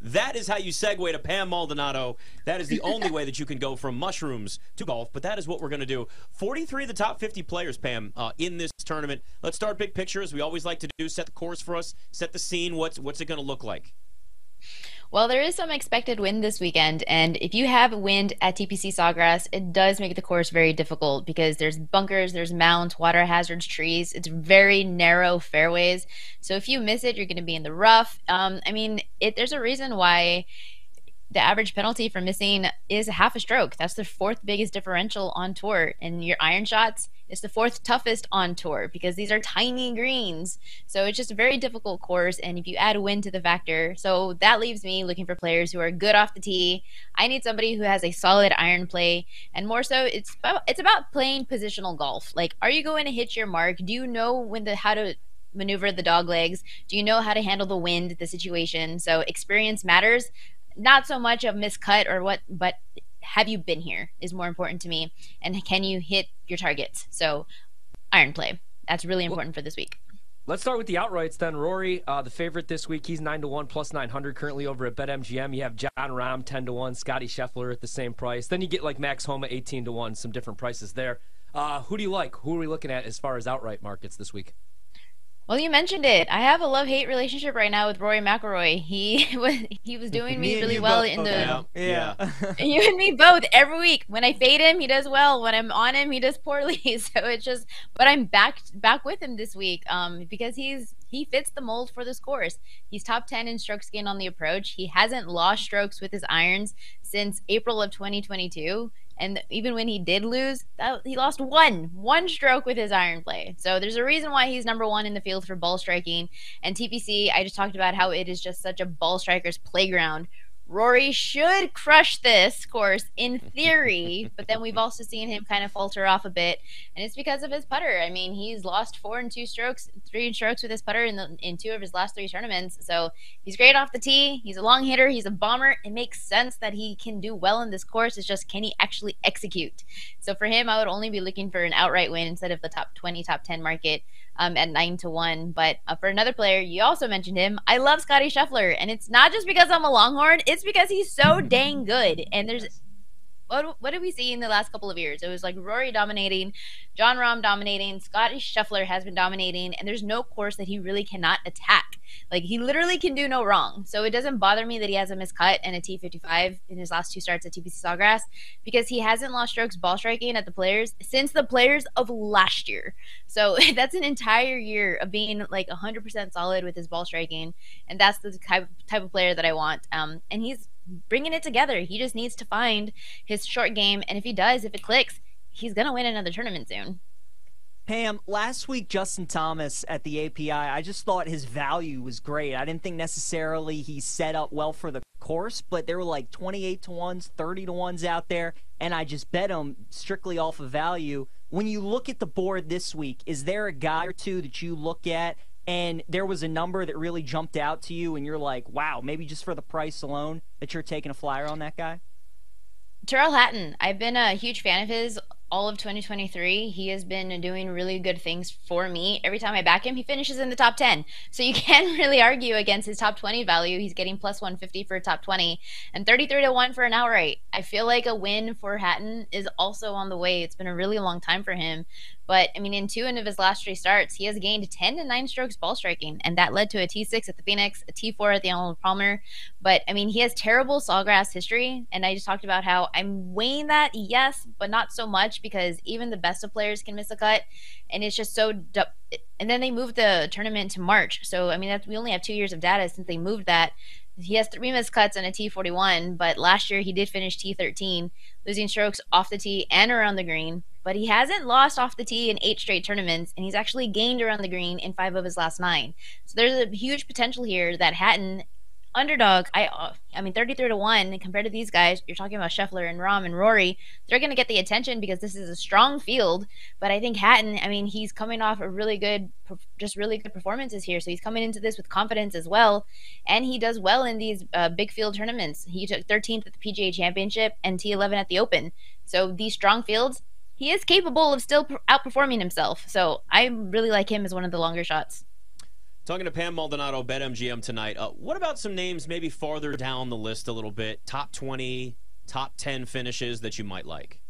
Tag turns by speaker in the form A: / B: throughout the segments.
A: That is how you segue to Pam Maldonado. That is the only way that you can go from mushrooms to golf, but that is what we're going to do. 43 of the top 50 players, Pam, uh, in this tournament. Let's start big picture, as we always like to do. Set the course for us, set the scene. What's, what's it going to look like?
B: Well, there is some expected wind this weekend, and if you have wind at TPC Sawgrass, it does make the course very difficult because there's bunkers, there's mounds, water hazards, trees. It's very narrow fairways, so if you miss it, you're going to be in the rough. Um, I mean, it, there's a reason why the average penalty for missing is half a stroke. That's the fourth biggest differential on tour. And your iron shots is the fourth toughest on tour because these are tiny greens. So it's just a very difficult course. And if you add wind to the factor, so that leaves me looking for players who are good off the tee. I need somebody who has a solid iron play. And more so, it's about, it's about playing positional golf. Like, are you going to hit your mark? Do you know when the how to maneuver the dog legs? Do you know how to handle the wind, the situation? So experience matters not so much of miscut or what, but have you been here is more important to me. And can you hit your targets? So, iron play. That's really important well, for this week.
C: Let's start with the outrights then. Rory, uh, the favorite this week, he's 9 to 1 plus 900 currently over at BetMGM. You have Jon Rahm 10 to 1, Scottie Scheffler at the same price. Then you get like Max Homa 18 to 1, some different prices there. Uh, who do you like? Who are we looking at as far as outright markets this week?
B: Well, you mentioned it. I have a love-hate relationship right now with Rory McIlroy. He was he was doing me, really well both. in the
A: yeah. yeah.
B: you and me both every week. When I fade him, he does well. When I'm on him, he does poorly. So it's just, but I'm back back with him this week um, because he's he fits the mold for this course. He's top 10 in strokes gained on the approach. He hasn't lost strokes with his irons since April of 2022. And even when he did lose, that, he lost one, one stroke with his iron play. So there's a reason why he's number one in the field for ball striking. And TPC, I just talked about how it is just such a ball striker's playground Rory should crush this course in theory, but then we've also seen him kind of falter off a bit, and it's because of his putter. I mean, he's lost four and two strokes, three strokes with his putter in the in two of his last three tournaments. So he's great off the tee. He's a long hitter. He's a bomber. It makes sense that he can do well in this course. It's just can he actually execute? So for him, I would only be looking for an outright win instead of the top twenty, top ten market um, at nine to one. But uh, for another player, you also mentioned him. I love Scottie Scheffler, and it's not just because I'm a Longhorn. It's because he's so dang good. And there's what what did we see in the last couple of years? It was like Rory dominating, Jon Rahm dominating, Scottie Scheffler has been dominating, and there's no course that he really cannot attack. Like he literally can do no wrong. So it doesn't bother me that he has a miscut and a T55 in his last two starts at TPC Sawgrass because he hasn't lost strokes ball striking at the players since the players of last year. So that's an entire year of being like 100% solid with his ball striking, and that's the type type of player that I want. Um, and he's bringing it together. He just needs to find his short game, and if he does, if it clicks, he's gonna win another tournament soon.
D: Pam, last week Justin Thomas at the API, I just thought his value was great. I didn't think necessarily he set up well for the course, but there were like 28 to 1s, 30 to 1s out there, and I just bet him strictly off of value. When you look at the board this week, is there a guy or two that you look at and there was a number that really jumped out to you and you're like, wow, maybe just for the price alone that you're taking a flyer on that guy?
B: Tyrrell Hatton. I've been a huge fan of his all of 2023. He has been doing really good things for me. Every time I back him, he finishes in the top 10. So you can't really argue against his top 20 value. He's getting plus 150 for top 20 and 33 to 1 for an outright. I feel like a win for Hatton is also on the way. It's been a really long time for him. But I mean, in two of his last three starts, he has gained 10 to 9 strokes ball striking, and that led to a T6 at the Phoenix, a T4 at the Arnold Palmer. But I mean, he has terrible sawgrass history, and I just talked about how I'm weighing that, yes, but not so much because even the best of players can miss a cut, and it's just so. Du- and then they moved the tournament to March, so I mean, that's, we only have two years of data since they moved that. He has three missed cuts and a T41, but last year he did finish T13, losing strokes off the tee and around the green but he hasn't lost off the tee in eight straight tournaments, and he's actually gained around the green in five of his last nine. So there's a huge potential here that Hatton underdog. I uh, I mean, 33 to one compared to these guys. You're talking about Scheffler and Rahm and Rory. They're going to get the attention because this is a strong field. But I think Hatton. I mean, he's coming off a really good, just really good performances here. So he's coming into this with confidence as well, and he does well in these uh, big field tournaments. He took 13th at the PGA Championship and T11 at the Open. So these strong fields, he is capable of still outperforming himself. So I really like him as one of the longer shots.
A: Talking to Pam Maldonado, BetMGM tonight. Uh, what about some names maybe farther down the list a little bit? Top 20, top 10 finishes that you might like?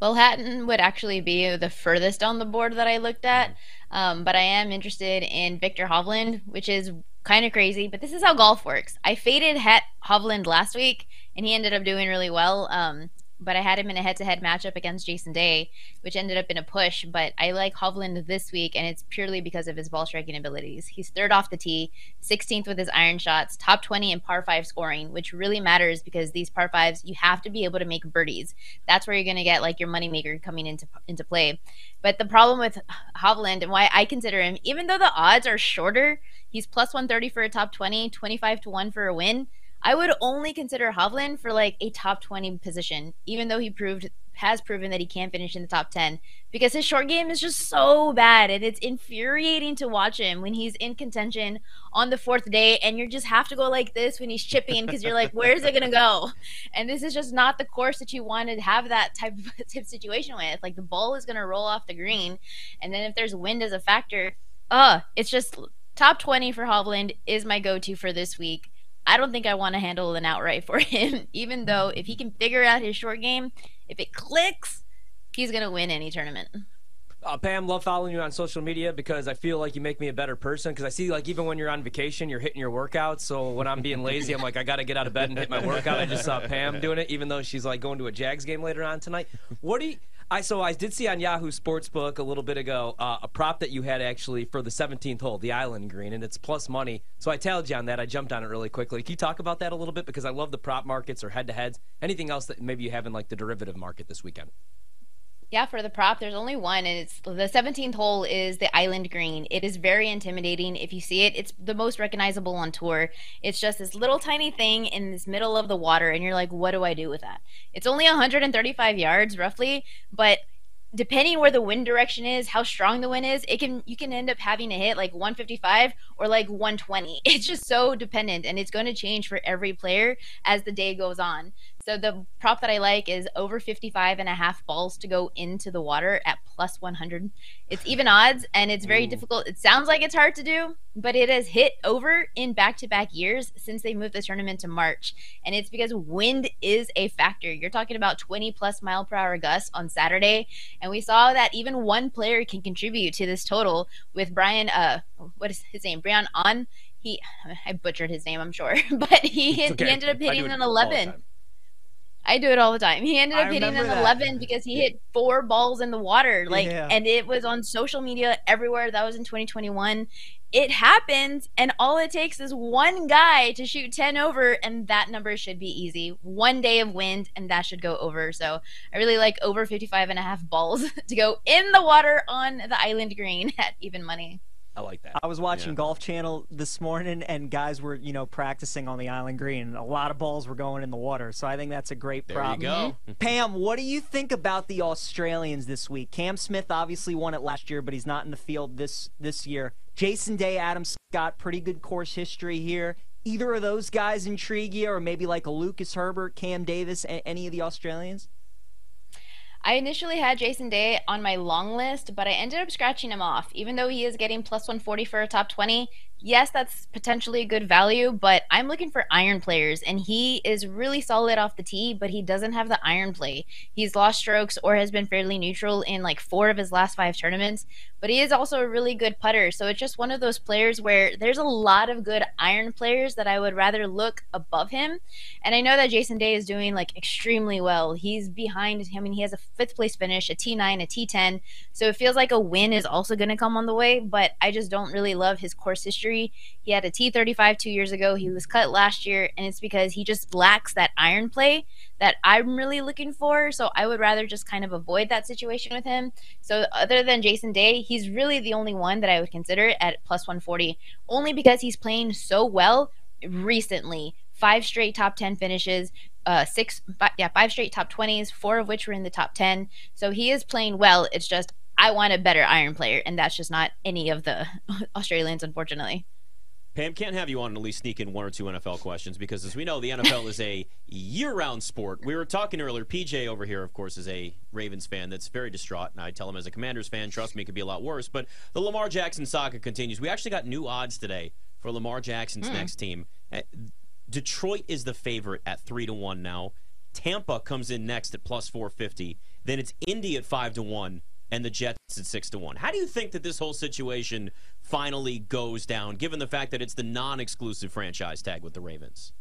B: Well, Hatton would actually be the furthest on the board that I looked at,
A: Mm-hmm.
B: um, but I am interested in Viktor Hovland, which is kind of crazy. But this is how golf works. I faded Het Hovland last week, and he ended up doing really well. Um, but I had him in a head-to-head matchup against Jason Day, which ended up in a push. But I like Hovland this week, and it's purely because of his ball striking abilities. He's third off the tee, 16th with his iron shots, top 20 in par five scoring, which really matters because these par fives you have to be able to make birdies. That's where you're going to get like your moneymaker coming into into play. But the problem with Hovland and why I consider him, even though the odds are shorter, he's plus 130 for a top 20, 25 to 1 for a win. I would only consider Hovland for like a top 20 position, even though he proved has proven that he can't finish in the top 10 because his short game is just so bad and it's infuriating to watch him when he's in contention on the fourth day and you just have to go like this when he's chipping because you're like where's it going to go? And this is just not the course that you want to have that type of situation with like the ball is going to roll off the green and then if there's wind as a factor uh it's just top 20 for Hovland is my go-to for this week I don't think I want to handle an outright for him, even though if he can figure out his short game, if it clicks, he's going to win any tournament.
C: Uh, Pam, love following you on social media because I feel like you make me a better person. Because I see, like, even when you're on vacation, you're hitting your workouts. So when I'm being lazy, I'm like, I got to get out of bed and hit my workout. I just saw Pam doing it, even though she's like going to a Jags game later on tonight. What do you? I so I did see on Yahoo Sportsbook a little bit ago uh, a prop that you had actually for the 17th hole, the Island Green, and it's plus money. So I tailed you on that. I jumped on it really quickly. Can you talk about that a little bit because I love the prop markets or head-to-heads. Anything else that maybe you have in like the derivative market this weekend?
B: Yeah, for the prop, there's only one, and it's the 17th hole is the Island Green. It is very intimidating. If you see it, it's the most recognizable on tour. It's just this little tiny thing in this middle of the water, and you're like, what do I do with that? It's only 135 yards roughly, but depending where the wind direction is, how strong the wind is, it can you can end up having to hit like 155 or like 120. It's just so dependent, and it's going to change for every player as the day goes on. So the prop that I like is over 55 and a half balls to go into the water at plus 100. It's even odds and it's very
C: Ooh.
B: difficult. It sounds like it's hard to do, but it has hit over in back-to-back years since they moved the tournament to March. And it's because wind is a factor. You're talking about 20 plus mile per hour gusts on Saturday, and we saw that even one player can contribute to this total with Brian uh what is his name? Brian on he I butchered his name, I'm sure, but he
C: okay.
B: he ended up hitting
C: it
B: an
C: all the
B: 11. I do it all the time. He ended up
D: I
B: hitting an
D: that.
B: 11 because he hit four balls in the water. Like,
D: Yeah.
B: and it was on social media everywhere. That was in 2021. It happens, and all it takes is one guy to shoot 10 over, and that number should be easy. One day of wind, and that should go over. So I really like over 55 and a half balls to go in the water on the island green at even money.
C: I like that.
D: I was watching
A: Yeah.
D: Golf Channel this morning, and guys were, you know, practicing on the island green. A lot of balls were going in the water, so I think that's a great problem.
A: There
D: prop.
A: you go. Mm-hmm.
D: Pam, what do you think about the Australians this week? Cam Smith obviously won it last year, but he's not in the field this this year. Jason Day, Adam Scott, pretty good course history here. Either of those guys intrigue you, or maybe like a Lucas Herbert, Cam Davis, a- any of the Australians?
B: I initially had Jason Day on my long list, but I ended up scratching him off. Even though he is getting plus 140 for a top 20, yes, that's potentially a good value, but I'm looking for iron players, and he is really solid off the tee, but he doesn't have the iron play. He's lost strokes or has been fairly neutral in like four of his last five tournaments, but he is also a really good putter. So it's just one of those players where there's a lot of good iron players that I would rather look above him. And I know that Jason Day is doing like extremely well. He's behind him, and he has a fifth place finish, a T9, a T10. So it feels like a win is also going to come on the way, but I just don't really love his course history. He had a T35 two years ago. He was cut last year, and it's because he just lacks that iron play that I'm really looking for. So I would rather just kind of avoid that situation with him. So other than Jason Day, he's really the only one that I would consider at plus 140, only because he's playing so well recently. Five straight top 10 finishes, uh, six, five, yeah, five straight top 20s, four of which were in the top 10. So he is playing well. It's just I want a better iron player, and that's just not any of the Australians, unfortunately.
A: Pam can't have you on and at least sneak in one or two NFL questions because, as we know, the NFL is a year-round sport. We were talking earlier. PJ over here, of course, is a Ravens fan that's very distraught, and I tell him as a Commanders fan, trust me, it could be a lot worse. But the Lamar Jackson saga continues. We actually got new odds today for Lamar Jackson's next team. Uh, Detroit is the favorite at three to one now. Tampa comes in next at plus four fifty. Then it's Indy at five to one, and the Jets at six to one. How do you think that this whole situation finally goes down, given the fact that it's the non-exclusive franchise tag with the Ravens?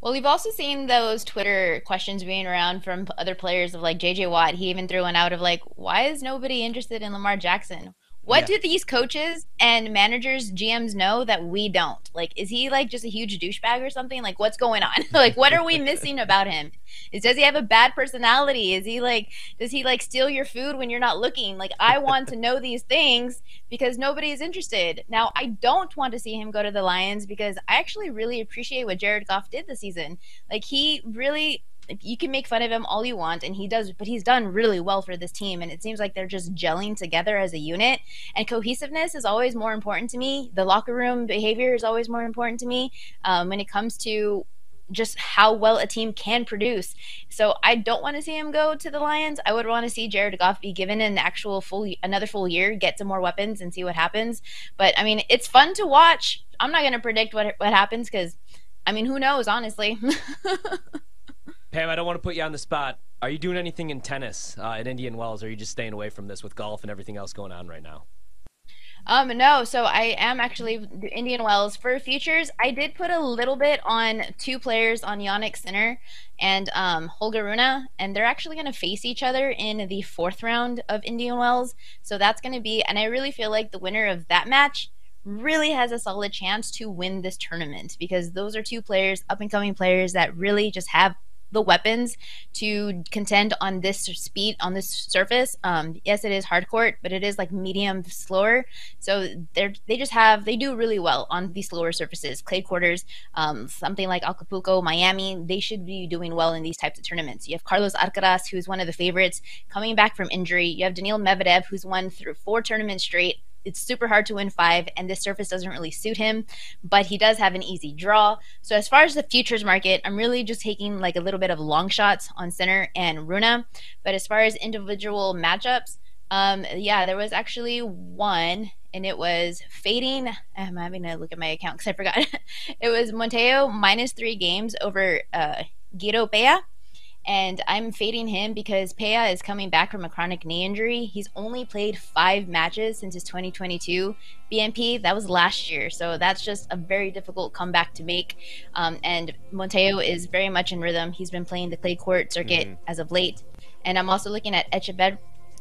B: Well, we've also seen those Twitter questions being around from other players of like JJ Watt. He even threw one out of like, why is nobody interested in Lamar Jackson? What
A: Yeah.
B: do these coaches and managers, GMs know that we don't? Like, is he like just a huge douchebag or something? Like, what's going on? like, what are we missing about him? Is does he have a bad personality? Is he like does he like steal your food when you're not looking? Like, I want to know these things because nobody is interested. Now, I don't want to see him go to the Lions because I actually really appreciate what Jared Goff did this season. Like, he really you can make fun of him all you want and he does but he's done really well for this team and it seems like they're just gelling together as a unit. And cohesiveness is always more important to me. The locker room behavior is always more important to me um, when it comes to just how well a team can produce. So i don't want to see him go to the lions. I would want to see jared goff be given an actual full another full year get some more weapons and see what happens. But i mean it's fun to watch. I'm not going to predict what what happens because i mean who knows honestly
C: Pam, I don't want to put you on the spot. Are you doing anything in tennis uh, at Indian Wells, or are you just staying away from this with golf and everything else going on right now?
B: Um, no, so I am actually Indian Wells for futures. I did put a little bit on two players on Jannik Sinner and um, Holger Rune, and they're actually going to face each other in the fourth round of Indian Wells. So that's going to be, and I really feel like the winner of that match really has a solid chance to win this tournament because those are two players, up and coming players that really just have the weapons to contend on this speed on this surface. Um, yes, it is hard court, but it is like medium slower. So they're they just have they do really well on these slower surfaces. Clay courters, um, something like Acapulco, Miami, they should be doing well in these types of tournaments. You have Carlos Alcaraz, who's one of the favorites, coming back from injury. You have Daniil Medvedev, who's won through four tournaments straight it's super hard to win five, and this surface doesn't really suit him, but he does have an easy draw. So as far as the futures market, I'm really just taking like a little bit of long shots on Sinner and Rune. But as far as individual matchups, um, yeah, there was actually one, and it was fading. I'm having to look at my account because I forgot. it was Monteiro minus three games over uh, Guido Pella and I'm fading him because Pella is coming back from a chronic knee injury. He's only played five matches since his 2022 BMP. That was last year, so that's just a very difficult comeback to make. Um, and Monteiro is very much in rhythm. He's been playing the clay court circuit
A: Mhm.
B: as of late, and I'm also looking at Etcheverry.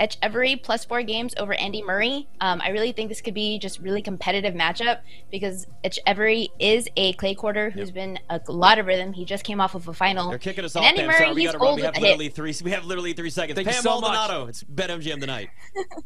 B: Etcheverry plus four games over Andy Murray. Um, I really think this could be just really competitive matchup because Etcheverry is a clay courter who's been a lot of rhythm. He just came off of a final.
A: They're kicking us
B: And
A: off,
B: Andy
A: Pam.
B: Murray,
A: Sorry, we
B: he's
A: got to run.
B: old
A: We have
B: a hit.
A: literally three. We have literally three seconds.
C: Thank you
A: Pam
C: so much.
A: It's BetMGM tonight.